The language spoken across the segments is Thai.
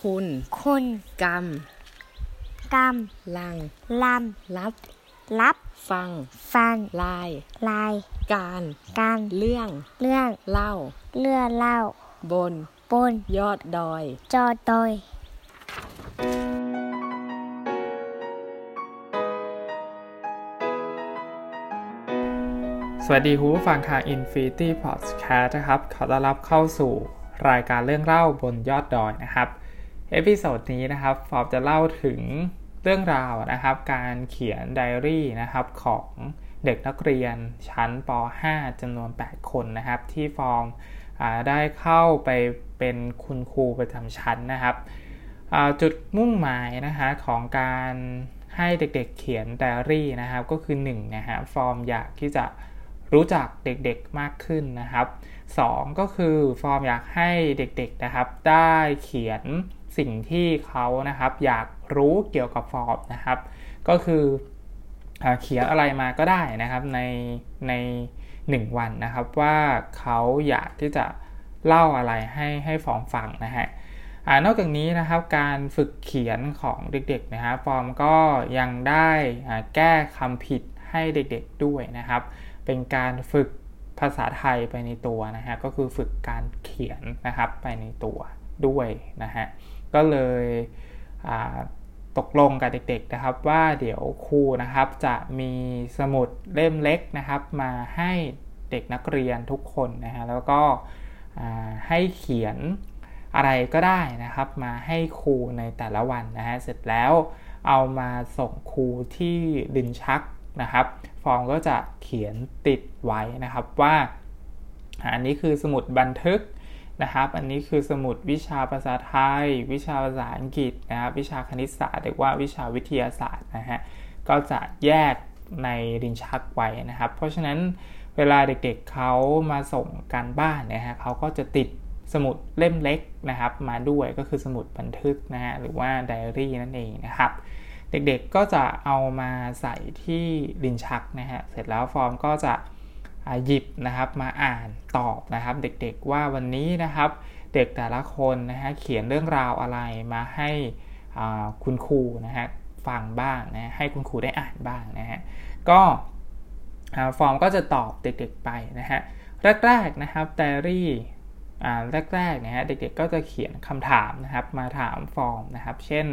คุณ คุณกรรม กรรม ลังลรับำรับฟัง ฟัง ลาย ลาย การ การ เรื่อง เรื่อง เล่าเลื่อเล่า บน บน ยอดดอย จอดอยสวัสดีคุณผู้ฟังทาง Infinity Podcast นะครับ ขอต้อนรับเข้าสู่รายการเรื่องเล่าบนยอดดอยนะครับ episode นี้นะครับฟอร์มจะเล่าถึงเรื่องราวนะครับการเขียนไดอารี่นะครับของเด็กนักเรียนชั้นป .5 จำนวน 8 คนนะครับ ที่ฟอร์มได้เข้าไปเป็นคุณครูประจำชั้นนะครับจุดมุ่งหมายนะคะของการให้เด็กๆเขียนไดอารี่นะครับ ก็คือ1นะฮะฟอร์มอยากที่จะรู้จักเด็กๆมากขึ้นนะครับ 2 ก็คือฟอร์มอยากให้เด็กๆนะครับ ได้เขียน สิ่งที่เขานะครับ อยากรู้เกี่ยวกับฟอร์มนะครับ ก็คืออเขียนอะไรมาก็ได้นะครับในใน1วันนะครับว่าเขาอยากที่จะเล่าอะไรให้ให้ฟอร์มฟังนะฮะอนอกจากนี้นะครับการฝึกเขียนของเด็กๆนะฮะฟอร์มก็ยังได้แก้คำผิดให้เด็กๆด้วยนะครับ เป็นการฝึกภาษาไทยไปในตัวนะฮะก็คือฝึกการเขียนนะครับไปในตัวด้วยนะฮะ ก็เลยตกลงกับเด็กๆนะครับ ว่าเดี๋ยวครูนะครับจะมีสมุดเล่มเล็กนะครับ มาให้เด็กนักเรียนทุกคนนะฮะแล้วก็ให้เขียนอะไรก็ได้นะครับ มาให้ครูในแต่ละวันนะฮะเสร็จแล้วเอามาส่งครูที่ดินชักนะครับ ฟอร์มก็จะเขียนติดไว้นะครับว่าอันนี้คือสมุดบันทึก นะครับ อันนี้คือสมุดวิชาภาษาไทย วิชาภาษาอังกฤษนะครับ วิชาคณิตศาสตร์หรือว่าวิชาวิทยาศาสตร์นะฮะ ก็จะแยกในดินชักไว้นะครับ เพราะฉะนั้นเวลาเด็กๆเขามาส่งการบ้านนะฮะเขาก็จะติดสมุดเล่มเล็กนะครับ มาด้วยก็คือสมุดบันทึกนะฮะหรือว่าไดอารี่นั่นเองนะครับ เด็กๆก็จะเอามาใส่ที่ลิ้นชักนะฮะ เสร็จแล้วฟอร์มก็จะ หยิบนะครับมาอ่านตอบนะครับ เด็กๆว่าวันนี้นะครับ เด็กแต่ละคนนะฮะเขียนเรื่องราวอะไรมาให้คุณครูนะฮะฟังบ้างนะให้คุณครูได้อ่านบ้างนะฮะก็ฟอร์มก็จะตอบเด็กๆไปนะฮะแรกๆนะครับไดรี่แรกๆนะฮะเด็กๆก็จะเขียนคำถามนะครับมาถามฟอร์มนะครับ เช่น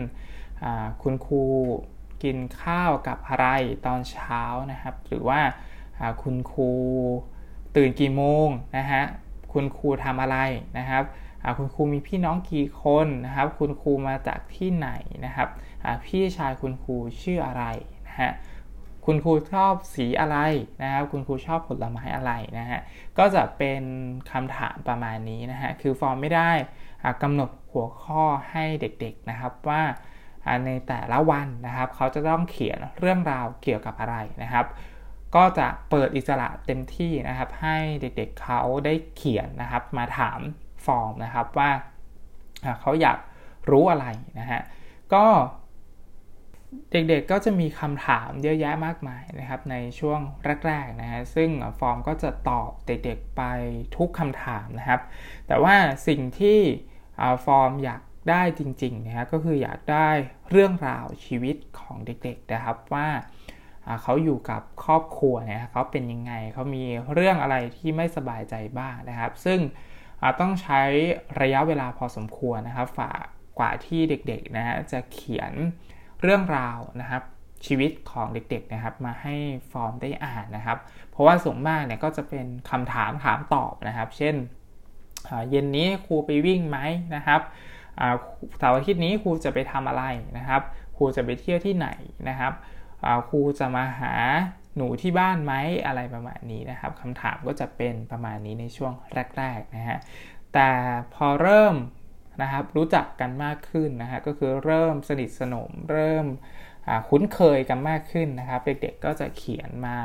คุณครูกินข้าวกับอะไรตอนเช้านะครับ หรือว่า คุณครูตื่นกี่โมงนะฮะคุณครูทำอะไรนะครับคุณครูมีพี่น้องกี่คนนะครับ คุณครูมาจากที่ไหนนะครับพี่ชายคุณครูชื่ออะไรนะฮะคุณครูชอบสีอะไรนะครับ คุณครูชอบผลไม้อะไรนะฮะก็จะเป็นคำถามประมาณนี้นะฮะคือฟอร์มไม่ได้อ่ากำหนดหัวข้อให้เด็กๆนะครับว่าในแต่ละวันนะครับ เขาจะต้องเขียนเรื่องราวเกี่ยวกับอะไรนะครับ ก็จะเปิดอิสระเต็มที่นะครับ ให้เด็กๆเเขาได้เขียนนะครับ มาถามฟอร์มนะครับว่าเขาอยากรู้อะไรนะฮะก็เด็กๆก็จะมีคำถามเยอะแยะมากมายนะครับ ในช่วงแรกๆนะฮะซึ่งฟอร์มก็จะตอบเด็กๆไปทุกคำถามนะครับ แต่ว่าสิ่งที่ฟอร์มอยากได้จริงๆนะฮะก็คืออยากได้เรื่องราวชีวิตของเด็กๆนะครับว่าอ่า เขาอยู่กับครอบครัวเนี่ยเขาเป็นยังไงเขามีเรื่องอะไรที่ไม่สบายใจบ้างนะครับ ซึ่งต้องใช้ระยะเวลาพอสมควรนะครับฝากว่าที่เด็กๆนะฮะจะเขียนเรื่องราวนะครับชีวิตของเด็กๆนะครับมาให้ฟอร์มได้อ่านนะครับ เพราะว่าส่วนมากเนี่ยก็จะเป็นคำถามถามตอบนะครับ เช่นเย็นนี้ครูไปวิ่งไหมนะครับเสาร์อาทิตย์นี้ครูจะไปทำอะไรนะครับ ครูจะไปเที่ยวที่ไหนนะครับ ครูจะมาหาหนูที่บ้านไหมอะไรประมาณนี้นะครับคำถามก็จะเป็นประมาณนี้ในช่วงแรกๆนะฮะแต่พอเริ่มนะครับรู้จักกันมากขึ้นนะฮะก็คือเริ่มสนิทสนมเริ่มคุ้นเคยกันมากขึ้นนะครับ เด็กๆก็จะเขียนมา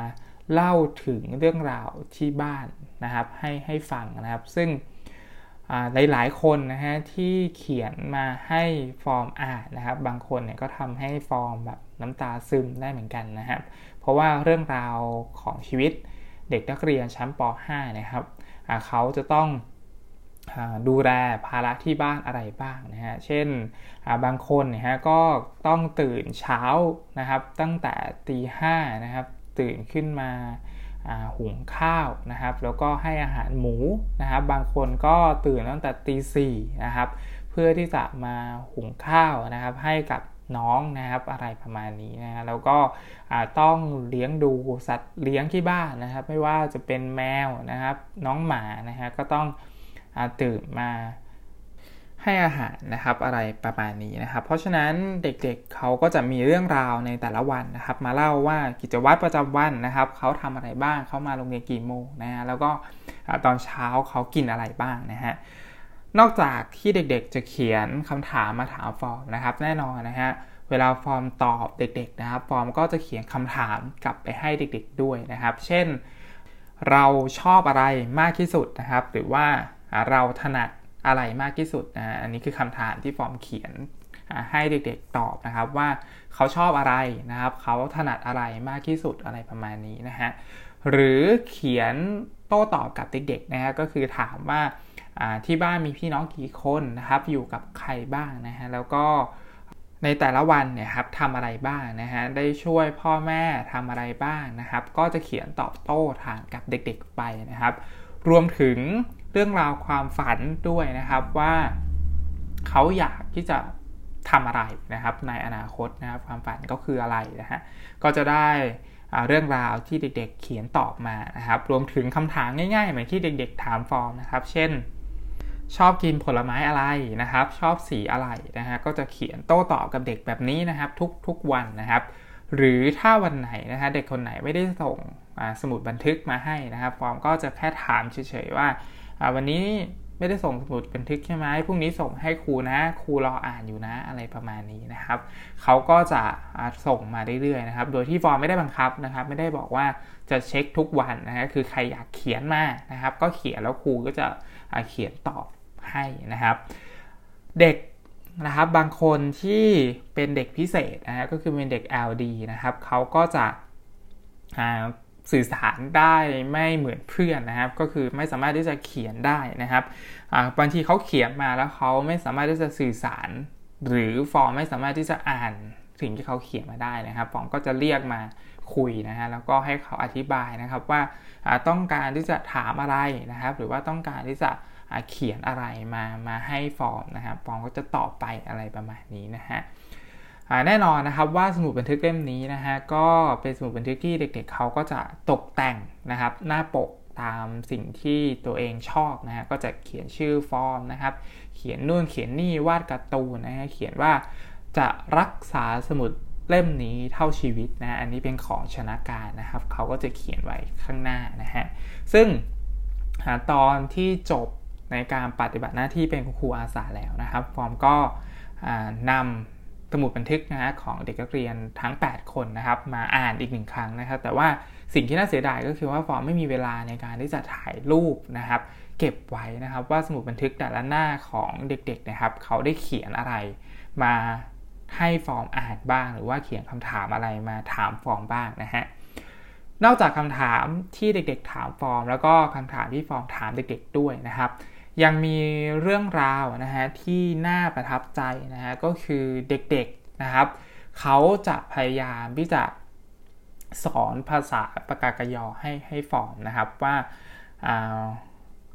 เล่าถึงเรื่องราวที่บ้านนะครับให้ให้ฟังนะครับ ซึ่งหลายๆคนนะฮะที่เขียนมาให้ฟอร์มอ่านนะครับ บางคนเนี่ยก็ทำให้ฟอร์มแบบ น้ำตาซึมได้เหมือนกันนะครับเพราะว่าเรื่องราวของชีวิตเด็กนักเรียนชั้นป .5 นะครับเขาจะต้องดูแลภาระที่บ้านอะไรบ้างนะฮะ เช่นบางคนนี่ยฮะก็ต้องตื่นเช้านะครับตั้งแต่ตีห้านะครับตื่นขึ้นมาหุงข้าวนะครับ แล้วก็ให้อาหารหมูนะครับ บางคนก็ตื่นตั้งแต่ตีสี่นะครับ เพื่อที่จะมาหุงข้าวนะครับให้กับ น้องนะครับอะไรประมาณนี้นะแล้วก็ต้องเลี้ยงดูสัตว์เลี้ยงที่บ้านนะครับ ไม่ว่าจะเป็นแมวนะครับ น้องหมานะฮะก็ต้องตื่นมาให้อาหารนะครับอะไรประมาณนี้นะครับ เพราะฉะนั้นเด็กๆเเขาก็จะมีเรื่องราวในแต่ละวันนะครับ มาเล่าว่ากิจวัตรประจำวันนะครับเขาทำอะไรบ้างเขามาโรงเรียนกี่โมงนะฮะแล้วก็ตอนเช้าเขากินอะไรบ้างนะฮะ นอกจากที่เด็กๆจะเขียนคำถามมาถามฟอร์มนะครับ แน่นอนนะฮะเวลาฟอร์มตอบเด็กๆนะครับฟอร์มก็จะเขียนคำถามกลับไปให้เด็กๆด้วยนะครับ เช่น เราชอบอะไรมากที่สุดนะครับ หรือว่าเราถนัดอะไรมากที่สุดนะอันนี้คือคำถามที่ฟอร์มเขียนให้เด็กๆตอบนะครับว่าเขาชอบอะไรนะครับ เขาถนัดอะไรมากที่สุดอะไรประมาณนี้นะฮะหรือเขียนโต้ตอบกับเด็กๆนะฮะก็คือถามว่า ที่บ้านมีพี่น้องกี่คนนะครับอยู่กับใครบ้างนะฮะแล้วก็ในแต่ละวันเนี่ยครับทำอะไรบ้างนะฮะได้ช่วยพ่อแม่ทำอะไรบ้างนะครับ ก็จะเขียนตอบโต้ถามกับเด็กๆไปนะครับ รวมถึงเรื่องราวความฝันด้วยนะครับว่าเขาอยากที่จะทำอะไรนะครับ ในอนาคตนะครับความฝันก็คืออะไรนะฮะก็จะได้เรื่องราวที่เด็กๆเขียนตอบมานะครับ รวมถึงคำถามง่ายๆเหมือนที่เด็กๆถามฟอร์มนะครับ เช่น ชอบกินผลไม้อะไรนะครับ ชอบสีอะไรนะฮะก็จะเขียนโต้ตอบกับเด็กแบบนี้นะครับทุกๆวันนะครับ หรือถ้าวันไหนนะฮะเด็กคนไหนไม่ได้ส่งสมุดบันทึกมาให้นะครับฟอร์มก็จะแค่ถามเฉยๆว่า วันนี้ไม่ได้ส่งสมุดบันทึกใช่ไหมพรุ่งนี้ส่งให้ครูนะ ครูรออ่านอยู่นะอะไรประมาณนี้นะครับ เขาก็จะส่งมาเรื่อยๆนะครับ โดยที่ฟอร์มไม่ได้บังคับนะครับ ไม่ได้บอกว่าจะเช็คทุกวันนะฮะคือใครอยากเขียนมานะครับ ก็เขียนแล้วครูก็จะเขียนตอบ ให้นะครับ เด็กนะครับบางคนที่เป็นเด็กพิเศษนะก็คือเป็นเด็ก LD นะครับเขาก็จะสื่อสารได้ไม่เหมือนเพื่อนนะครับ ก็คือไม่สามารถที่จะเขียนได้นะครับบางทีเขาเขียนมาแล้วเขาไม่สามารถที่จะสื่อสาร หรือฟอร์มไม่สามารถที่จะอ่านสิ่งที่เขาเขียนมาได้นะครับฟอร์มก็จะเรียกมาคุยนะฮะแล้วก็ให้เขาอธิบายนะครับว่าต้องการที่จะถามอะไรนะครับ หรือว่าต้องการที่จะ เขียนอะไรมามาให้ฟอร์มนะครับฟอร์มก็จะตอบไปอะไรประมาณนี้นะฮะแน่นอนนะครับว่าสมุดบันทึกเล่มนี้นะฮะก็เป็นสมุดบันทึกที่เด็กๆเเขาก็จะตกแต่งนะครับ หน้าปกตามสิ่งที่ตัวเองชอบนะฮะก็จะเขียนชื่อฟอร์มนะครับ เขียนนู่นเขียนนี่วาดการ์ตูนนะฮะเขียนว่าจะรักษาสมุดเล่มนี้เท่าชีวิตนะอันนี้เป็นของชนะการนะครับเขาก็จะเขียนไว้ข้างหน้านะฮะซึ่งตอนที่จบ ในการปฏิบัติหน้าที่เป็นครูอาสาแล้วนะครับ ฟอร์มก็นำสมุดบันทึกนะฮะของเด็กนักเรียนทั้ง 8 คนนะครับ มาอ่านอีกหนึ่งครั้งนะครับ แต่ว่าสิ่งที่น่าเสียดายก็คือว่าฟอร์มไม่มีเวลาในการที่จะถ่ายรูปนะครับ เก็บไว้นะครับว่าสมุดบันทึกแต่ละหน้าของเด็กๆนะครับ เขาได้เขียนอะไรมาให้ฟอร์มอ่านบ้าง หรือว่าเขียนคำถามอะไรมาถามฟอร์มบ้างนะฮะนอกจากคำถามที่เด็กๆถามฟอร์ม แล้วก็คำถามที่ฟอร์มถามเด็กๆด้วยนะครับ ยังมีเรื่องราวนะฮะที่น่าประทับใจนะฮะก็คือเด็กๆนะครับ เขาจะพยายามที่จะสอนภาษาปกาเกอะญอให้ให้ฟอร์มนะครับว่า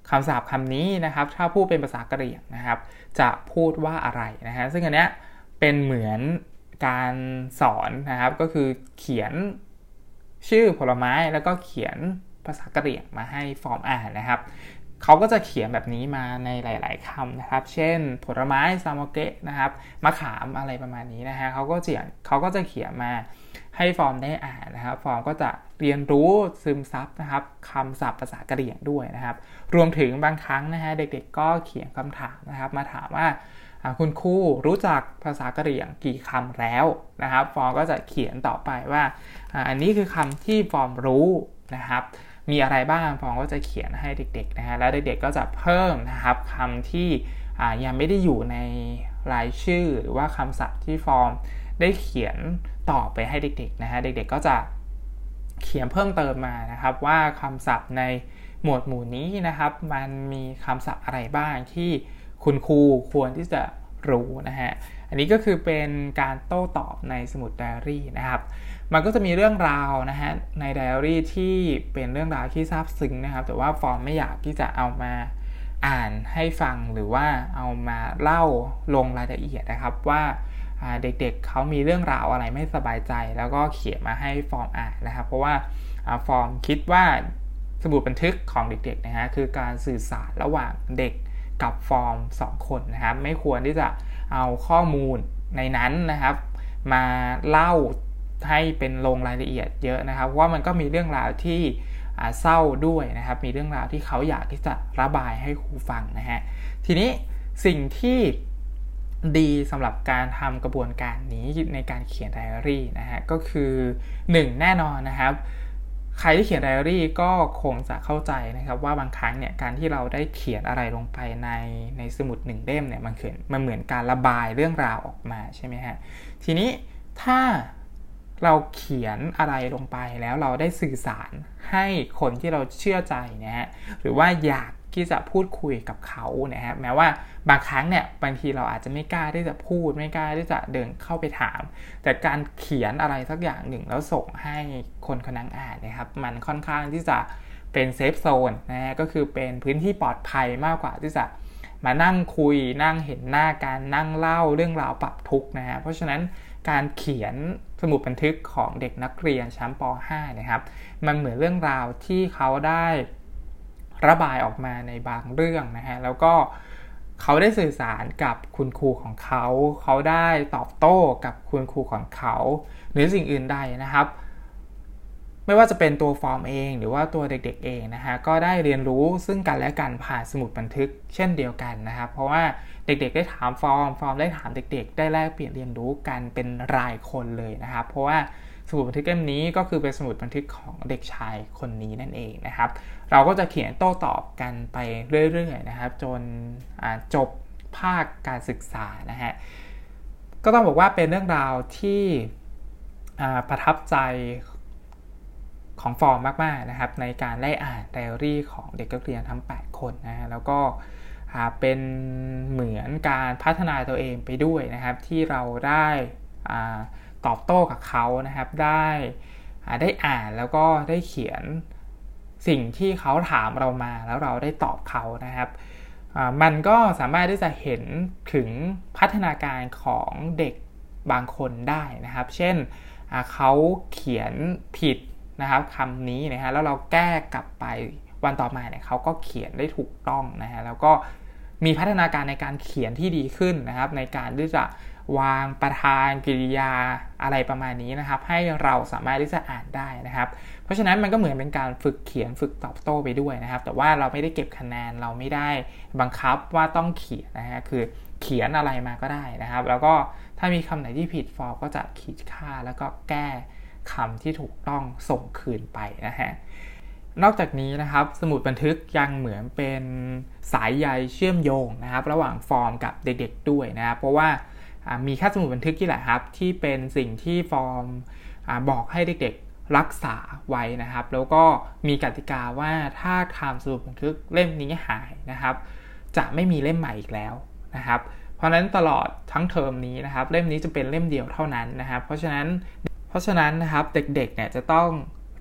คำศัพท์คำนี้นะครับ ถ้าพูดเป็นภาษากะเหรี่ยงนะครับ จะพูดว่าอะไรนะฮะซึ่งอันเนี้ยเป็นเหมือนการสอนนะครับก็คือเขียนชื่อผลไม้แล้วก็เขียนภาษากะเหรี่ยงมาให้ฟอร์มอ่านนะครับ เขาก็จะเขียนแบบนี้มาในหลาย ๆคำนะครับ เช่น ผลไม้ซามเกะนะครับมะขามอะไรประมาณนี้นะฮะเขาก็เขียนเขาก็จะเขียนมาให้ฟอร์มได้อ่านนะครับ ฟอร์มก็จะเรียนรู้ซึมซับนะครับคำศัพท์ภาษากะเหรี่ยงด้วยนะครับ รวมถึงบางครั้งนะฮะเด็ก ๆ ก็เขียนคำถามนะครับ มาถามว่าคุณครูรู้จักภาษากะเหรี่ยงกี่คำแล้วนะครับ ฟอร์มก็จะเขียนต่อไปว่าอันนี้คือคำที่ฟอร์มรู้นะครับ มีอะไรบ้างฟองก็จะเขียนให้เด็กๆนะฮะแล้วเด็กๆก็จะเพิ่มนะครับคำที่ยังไม่ได้อยู่ในรายชื่อ หรือว่าคำศัพท์ที่ฟอร์มได้เขียนต่อไปให้เด็กๆนะฮะเด็กๆก็จะเขียนเพิ่มเติมมานะครับว่าคำศัพท์ในหมวดหมู่นี้นะครับ มันมีคำศัพท์อะไรบ้างที่คุณครูควรที่จะรู้นะฮะ อันนี้ก็คือเป็นการโต้ตอบในสมุดไดอารี่นะครับ มันก็จะมีเรื่องราวนะฮะในไดอารี่ที่เป็นเรื่องราวที่ซาบซึ้งนะครับ แต่ว่าฟอร์มไม่อยากที่จะเอามาอ่านให้ฟังหรือว่าเอามาเล่าลงรายละเอียดนะครับว่าเด็กๆเเขามีเรื่องราวอะไรไม่สบายใจ แล้วก็เขียนมาให้ฟอร์มอ่านนะครับ เพราะว่าฟอร์มคิดว่าสมุดบันทึกของเด็กๆนะฮะคือการสื่อสารระหว่างเด็กกับฟอร์ม 2 คนนะครับไม่ควรที่จะ เอาข้อมูลในนั้นนะครับ มาเล่าให้เป็นลงรายละเอียดเยอะนะครับ ว่ามันก็มีเรื่องราวที่เศร้าด้วยนะครับ มีเรื่องราวที่เขาอยากที่จะระบายให้ครูฟังนะฮะทีนี้สิ่งที่ดีสำหรับการทำกระบวนการนี้ในการเขียนไดอารี่นะฮะก็คือ 1 แน่นอนนะครับ ใครที่เขียนไดอารี่ก็คงจะเข้าใจนะครับว่าบางครั้งเนี่ยการที่เราได้เขียนอะไรลงไปในในสมุดหนึ่งเล่มเนี่ยมันเขียนมันเหมือนการระบายเรื่องราวออกมาใช่ไหมฮะทีนี้ถ้าเราเขียนอะไรลงไปแล้วเราได้สื่อสารให้คนที่เราเชื่อใจนะฮะหรือว่าอยาก ที่จะพูดคุยกับเขานะฮะแม้ว่าบางครั้งเนี่ยบางทีเราอาจจะไม่กล้าที่จะพูด ไม่กล้าที่จะเดินเข้าไปถาม แต่การเขียนอะไรสักอย่างหนึ่งแล้วส่งให้คนคนนั้นอ่านนะครับ มันค่อนข้างที่จะเป็นเซฟโซนนะฮะก็คือเป็นพื้นที่ปลอดภัยมากกว่าที่จะมานั่งคุยนั่งเห็นหน้าการนั่งเล่าเรื่องราวปรับทุกนะฮะเพราะฉะนั้นการเขียนสมุดบันทึกของเด็กนักเรียนชั้นป .5 นะครับ มันเหมือนเรื่องราวที่เขาได้ ระบายออกมาในบางเรื่องนะฮะแล้วก็เขาได้สื่อสารกับคุณครูของเขา เขาได้ตอบโต้กับคุณครูของเขา หรือสิ่งอื่นใดนะครับ ไม่ว่าจะเป็นตัวฟอร์มเอง หรือว่าตัวเด็กๆเองนะฮะก็ได้เรียนรู้ซึ่งกันและกันผ่านสมุดบันทึกเช่นเดียวกันนะครับ เพราะว่าเด็กๆได้ถามฟอร์มฟอร์มได้ถามเด็ก ๆ ได้แลกเปลี่ยนเรียนรู้กันเป็นรายคนเลยนะครับ เพราะว่า สมุดบันทึกเล่มนี้ก็คือเป็นสมุดบันทึกของเด็กชายคนนี้นั่นเองนะครับ เราก็จะเขียนโต้ตอบกันไปเรื่อยๆนะครับ จนจบภาคการศึกษานะฮะก็ต้องบอกว่าเป็นเรื่องราวที่ประทับใจของฟอร์มมากๆนะครับ ในการได้อ่านไดอารี่ของเด็กนักเรียนทั้ง 8 คนนะฮะแล้วก็เป็นเหมือนการพัฒนาตัวเองไปด้วยนะครับ ที่เราได้ ตอบโต้กับเขานะครับ ได้ได้อ่านแล้วก็ได้เขียนสิ่งที่เขาถามเรามาแล้วเราได้ตอบเขานะครับ มันก็สามารถที่จะเห็นถึงพัฒนาการของเด็กบางคนได้นะครับ เช่นเขาเขียนผิดนะครับคำนี้นะฮะแล้วเราแก้กลับไปวันต่อมาเนี่ยเขาก็เขียนได้ถูกต้องนะฮะแล้วก็มีพัฒนาการในการเขียนที่ดีขึ้นนะครับ ในการที่จะ วางประธานกริยาอะไรประมาณนี้นะครับ ให้เราสามารถที่จะอ่านได้นะครับ เพราะฉะนั้นมันก็เหมือนเป็นการฝึกเขียนฝึกตอบโต้ไปด้วยนะครับ แต่ว่าเราไม่ได้เก็บคะแนนเราไม่ได้บังคับว่าต้องเขียนนะฮะคือเขียนอะไรมาก็ได้นะครับ แล้วก็ถ้ามีคำไหนที่ผิดฟอร์ก็จะขีดค่าแล้วก็แก้คำที่ถูกต้องส่งคืนไปนะฮะนอกจากนี้นะครับสมุดบันทึกยังเหมือนเป็นสายใยเชื่อมโยงนะครับ ระหว่างฟอร์มกับเด็กๆด้วยนะครับ เพราะว่า มีค่าสมุดบันทึกที่แหละครับ ที่เป็นสิ่งที่ฟอร์มบอกให้เด็กๆรักษาไว้นะครับ แล้วก็มีกติกาว่าถ้าทำสมุดบันทึกเล่มนี้หายนะครับ จะไม่มีเล่มใหม่อีกแล้วนะครับ เพราะฉะนั้นตลอดทั้งเทอมนี้นะครับ เล่มนี้จะเป็นเล่มเดียวเท่านั้นนะครับ เพราะฉะนั้นเพราะฉะนั้นนะครับเด็กๆเนี่ยจะต้อง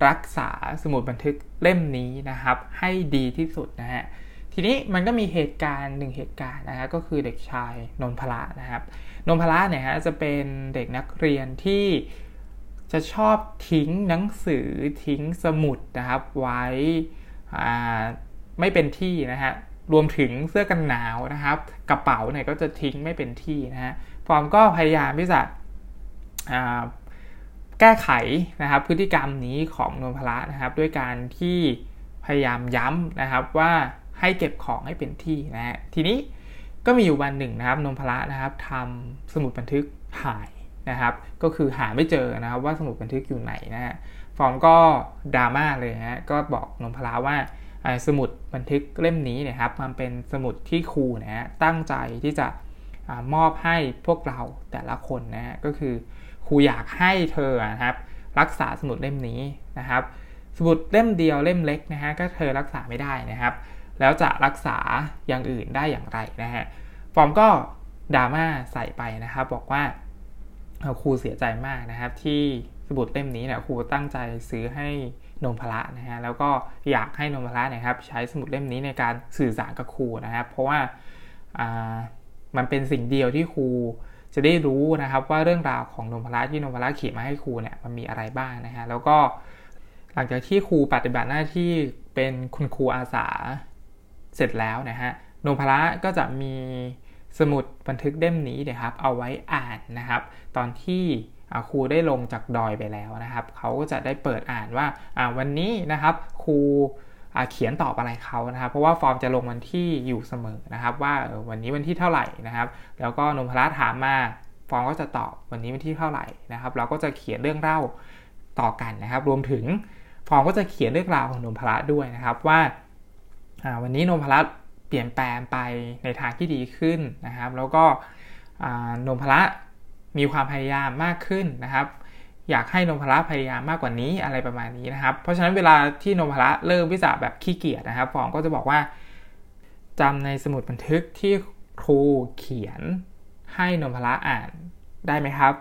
รักษาสมุดบันทึกเล่มนี้นะครับ ให้ดีที่สุดนะฮะทีนี้มันก็มีเหตุการณ์หนึ่งเหตุการณ์นะฮะก็คือเด็กชายนนพละนะครับ นนพละเนี่ยฮะจะเป็นเด็กนักเรียนที่จะชอบทิ้งหนังสือทิ้งสมุดนะครับ ไว้ไม่เป็นที่นะฮะรวมถึงเสื้อกันหนาวนะครับ กระเป๋าเนี่ยก็จะทิ้งไม่เป็นที่นะฮะฟอร์มก็พยายามที่จะแก้ไขนะครับ พฤติกรรมนี้ของนนพละนะครับ ด้วยการที่พยายามย้ำนะครับว่าให้เก็บของให้เป็นที่นะฮะทีนี้ ก็มีอยู่วันหนึ่งนะครับนนพละนะครับทำสมุดบันทึกหายนะครับ ก็คือหาไม่เจอนะครับว่าสมุดบันทึกอยู่ไหนนะฮะฟอร์มก็ดราม่าเลยฮะก็บอกนนพละว่าสมุดบันทึกเล่มนี้นะครับ มันเป็นสมุดที่ครูนะฮะตั้งใจที่จะมอบให้พวกเราแต่ละคนนะฮะก็คือครูอยากให้เธอนะครับรักษาสมุดเล่มนี้นะครับ สมุดเล่มเดียวเล่มเล็กนะฮะก็เธอรักษาไม่ได้นะครับ แล้วจะรักษาอย่างอื่นได้อย่างไรนะฮะฟอร์มก็ดราม่าใส่ไปนะครับบอกว่าครูเสียใจมากนะครับ ที่สมุดเล่มนี้เนี่ยครูตั้งใจซื้อให้นมพละนะฮะแล้วก็อยากให้นมพละนะครับ ใช้สมุดเล่มนี้ในการสื่อสารกับครูนะครับ เพราะว่ามันเป็นสิ่งเดียวที่ครูจะได้รู้นะครับว่าเรื่องราวของนมพละที่นมพละเขียนมาให้ครูเนี่ยมันมีอะไรบ้างนะฮะแล้วก็หลังจากที่ครูปฏิบัติหน้าที่เป็นคุณครูอาสา เสร็จแล้วนะฮะโนมพละก็จะมีสมุดบันทึกเล่มนี้นะครับ เอาไว้อ่านนะครับ ตอนที่ครูได้ลงจากดอยไปแล้วนะครับ เขาก็จะได้เปิดอ่านว่าวันนี้นะครับครูเขียนตอบอะไรเขานะครับ เพราะว่าฟอร์มจะลงวันที่อยู่เสมอนะครับ ว่าวันนี้วันที่เท่าไหร่นะครับ แล้วก็นมพละถามมาฟอร์มก็จะตอบวันนี้วันที่เท่าไหร่นะครับ เราก็จะเขียนเรื่องเล่าต่อกันนะครับ รวมถึงฟอร์มก็จะเขียนเรื่องราวของนมพละด้วยนะครับว่า วันนี้นมพละเปลี่ยนแปลงไปในทางที่ดีขึ้นนะครับ แล้วก็นมพละมีความพยายามมากขึ้นนะครับ อยากให้นมพละพยายามมากกว่านี้อะไรประมาณนี้นะครับ เพราะฉะนั้นเวลาที่นมพละเริ่มวิสาแบบขี้เกียจนะครับฟองก็จะบอกว่าจำในสมุดบันทึกที่ครูเขียนให้นมพละอ่านได้ไหมครับ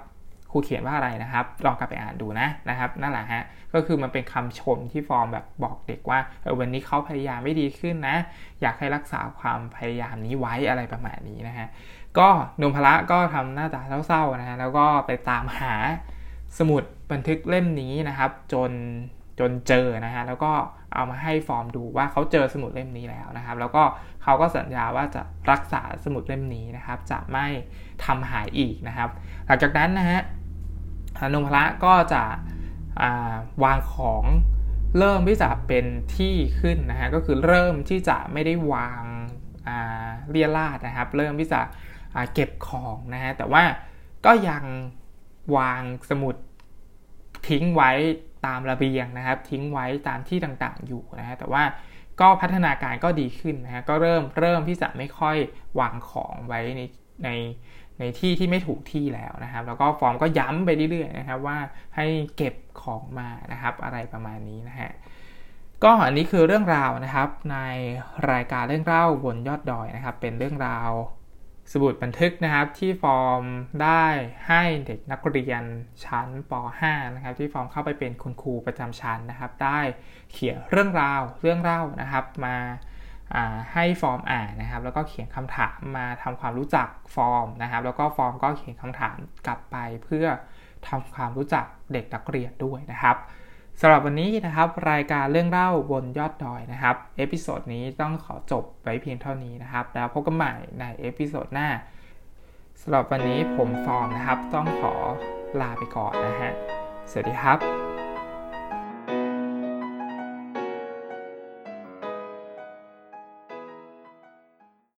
ครูเขียนว่าอะไรนะครับลองกลับไปอ่านดูนะนะครับนั่นแหละฮะก็คือมันเป็นคำชมที่ฟอร์มแบบบอกเด็กว่าเออวันนี้เขาพยายามไม่ดีขึ้นนะ อยากให้รักษาความพยายามนี้ไว้อะไรประมาณนี้นะฮะก็นมพละก็ทำหน้าตาเศร้าๆนะฮะแล้วก็ไปตามหาสมุดบันทึกเล่มนี้นะครับ จนจนเจอนะฮะแล้วก็เอามาให้ฟอร์มดูว่าเขาเจอสมุดเล่มนี้แล้วนะครับ แล้วก็เขาก็สัญญาว่าจะรักษาสมุดเล่มนี้นะครับ จะไม่ทำหายอีกนะครับ หลังจากนั้นนะฮะ นมพละก็จะวางของเริ่มที่จะเป็นที่ขึ้นนะฮะก็คือเริ่มที่จะไม่ได้วางเรียราดนะครับ เริ่มที่จะเก็บของนะฮะแต่ว่าก็ยังวางสมุดทิ้งไว้ตามระเบียงนะครับ ทิ้งไว้ตามที่ต่างๆอยู่นะฮะแต่ว่าก็พัฒนาการก็ดีขึ้นนะฮะก็เริ่มเริ่มที่จะไม่ค่อยวางของไว้ในใน ในที่ที่ไม่ถูกที่แล้วนะครับ แล้วก็ฟอร์มก็ย้ำไปเรื่อยๆนะครับว่าให้เก็บของมานะครับอะไรประมาณนี้นะฮะก็อันนี้คือเรื่องราวนะครับ ในรายการเรื่องเล่าบนยอดดอยนะครับ เป็นเรื่องราวสมุดบันทึกนะครับ ที่ฟอร์มได้ให้เด็กนักเรียนชั้นป .5 นะครับ ที่ฟอร์มเข้าไปเป็นคุณครูประจำชั้นนะครับ ได้เขียนเรื่องราวเรื่องเล่านะครับ มา ให้ฟอร์มอ่านนะครับ แล้วก็เขียนคำถามมาทำความรู้จักฟอร์มนะครับ แล้วก็ฟอร์มก็เขียนคำถามกลับไปเพื่อทำความรู้จักเด็กนักเรียนด้วยนะครับสำหรับวันนี้นะครับ รายการเรื่องเล่าบนยอดดอยนะครับ episode นี้ต้องขอจบไว้เพียงเท่านี้นะครับ แล้วพบกันใหม่ใน episode หน้าสำหรับวันนี้ผมฟอร์มนะครับ ต้องขอลาไปก่อนนะฮะสวัสดีครับ